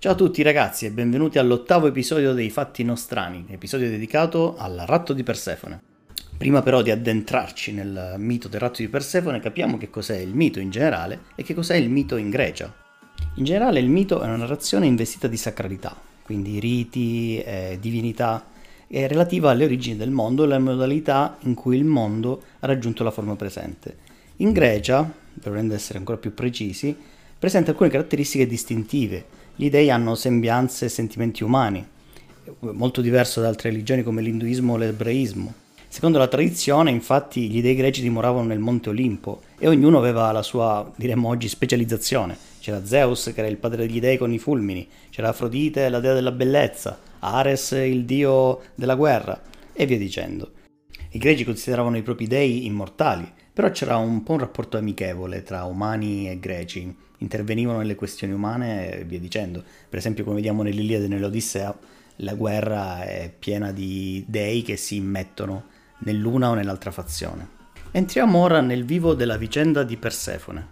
Ciao a tutti ragazzi e benvenuti all'ottavo episodio dei Fatti Nostrani, episodio dedicato al ratto di Persefone. Prima però di addentrarci nel mito del ratto di Persefone capiamo che cos'è il mito in generale e che cos'è il mito in Grecia. In generale il mito è una narrazione investita di sacralità, quindi riti, eh, divinità, è relativa alle origini del mondo e alle modalità in cui il mondo ha raggiunto la forma presente. In Grecia, per essere ancora più precisi, presenta alcune caratteristiche distintive gli dei hanno sembianze e sentimenti umani, molto diverso da altre religioni come l'induismo o l'ebraismo. Secondo la tradizione, infatti, gli dei greci dimoravano nel Monte Olimpo e ognuno aveva la sua, diremmo oggi, specializzazione. C'era Zeus, che era il padre degli dei con i fulmini, c'era Afrodite, la dea della bellezza, Ares, il dio della guerra, e via dicendo. I greci consideravano i propri dei immortali, però c'era un po' un rapporto amichevole tra umani e greci, intervenivano nelle questioni umane e via dicendo. Per esempio, come vediamo nell'Iliade e nell'Odissea, la guerra è piena di dei che si immettono nell'una o nell'altra fazione. Entriamo ora nel vivo della vicenda di Persefone.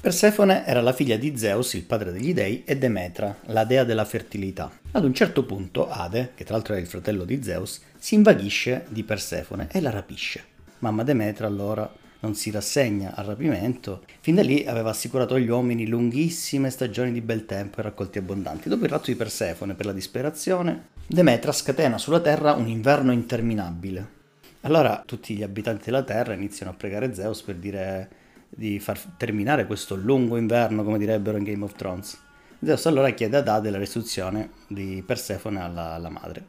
Persefone era la figlia di Zeus, il padre degli dei, e Demetra, la dea della fertilità. Ad un certo punto Ade, che tra l'altro era il fratello di Zeus, si invaghisce di Persefone e la rapisce. Mamma Demetra allora non si rassegna al rapimento. Fin da lì aveva assicurato agli uomini lunghissime stagioni di bel tempo e raccolti abbondanti. Dopo il ratto di Persefone, per la disperazione, Demetra scatena sulla terra un inverno interminabile. Allora tutti gli abitanti della terra iniziano a pregare Zeus per dire di far terminare questo lungo inverno, come direbbero in Game of Thrones. Zeus allora chiede ad Ade la resurrezione di Persefone alla, alla madre.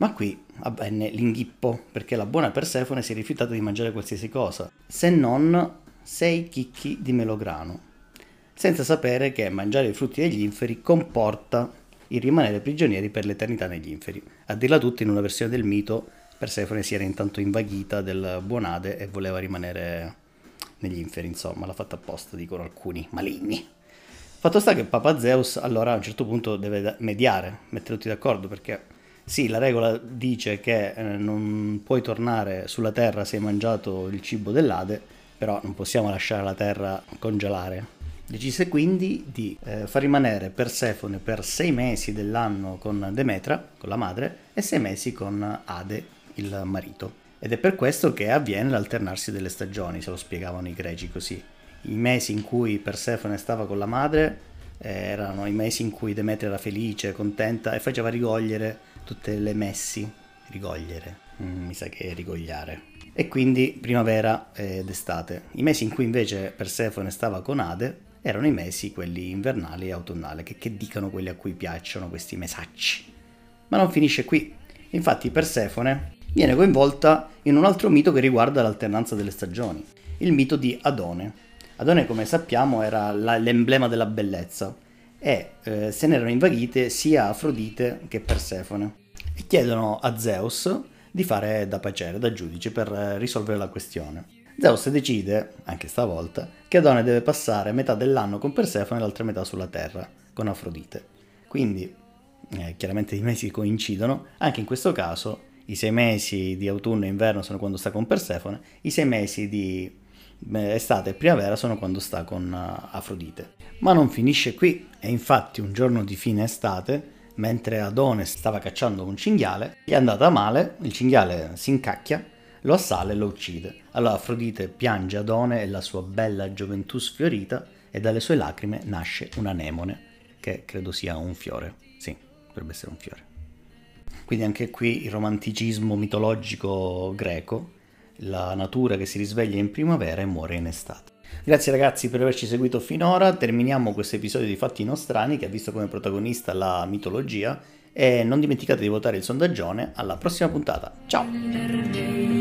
Ma qui avvenne l'inghippo, perché la buona Persefone si è rifiutata di mangiare qualsiasi cosa, se non sei chicchi di melograno, senza sapere che mangiare i frutti degli inferi comporta il rimanere prigionieri per l'eternità negli inferi. A dirla tutta, in una versione del mito, Persefone si era intanto invaghita del buon Ade e voleva rimanere negli inferi, insomma, l'ha fatta apposta, dicono alcuni maligni. Fatto sta che Papa Zeus allora a un certo punto deve mediare, mettere tutti d'accordo perché sì, la regola dice che eh, non puoi tornare sulla Terra se hai mangiato il cibo dell'Ade, però non possiamo lasciare la Terra congelare. Decise quindi di eh, far rimanere Persefone per sei mesi dell'anno con Demetra, con la madre, e sei mesi con Ade, il marito. Ed è per questo che avviene l'alternarsi delle stagioni, se lo spiegavano i greci così. I mesi in cui Persefone stava con la madre eh, erano i mesi in cui Demetra era felice, contenta e faceva ricogliere tutte le messi, rigogliere, mm, mi sa che rigogliare. E quindi primavera ed estate. I mesi in cui invece Persefone stava con Ade erano i mesi quelli invernali e autunnali, che, che dicano quelli a cui piacciono questi mesacci. Ma non finisce qui. Infatti Persefone viene coinvolta in un altro mito che riguarda l'alternanza delle stagioni, il mito di Adone. Adone, come sappiamo, era la, l'emblema della bellezza e eh, se ne erano invaghite sia Afrodite che Persefone chiedono a Zeus di fare da pacere, da giudice per eh, risolvere la questione. Zeus decide, anche stavolta, che Adone deve passare metà dell'anno con Persefone e l'altra metà sulla terra, con Afrodite. Quindi, eh, chiaramente i mesi coincidono, anche in questo caso i sei mesi di autunno e inverno sono quando sta con Persefone, i sei mesi di estate e primavera sono quando sta con uh, Afrodite. Ma non finisce qui e infatti un giorno di fine estate, mentre Adone stava cacciando un cinghiale, gli è andata male, il cinghiale si incacchia, lo assale e lo uccide. Allora Afrodite piange Adone e la sua bella gioventù sfiorita e dalle sue lacrime nasce un anemone, che credo sia un fiore. Sì, dovrebbe essere un fiore. Quindi anche qui il romanticismo mitologico greco la natura che si risveglia in primavera e muore in estate. Grazie ragazzi per averci seguito finora, terminiamo questo episodio di Fatti Nostrani che ha visto come protagonista la mitologia. E non dimenticate di votare il sondaggione, alla prossima puntata, ciao!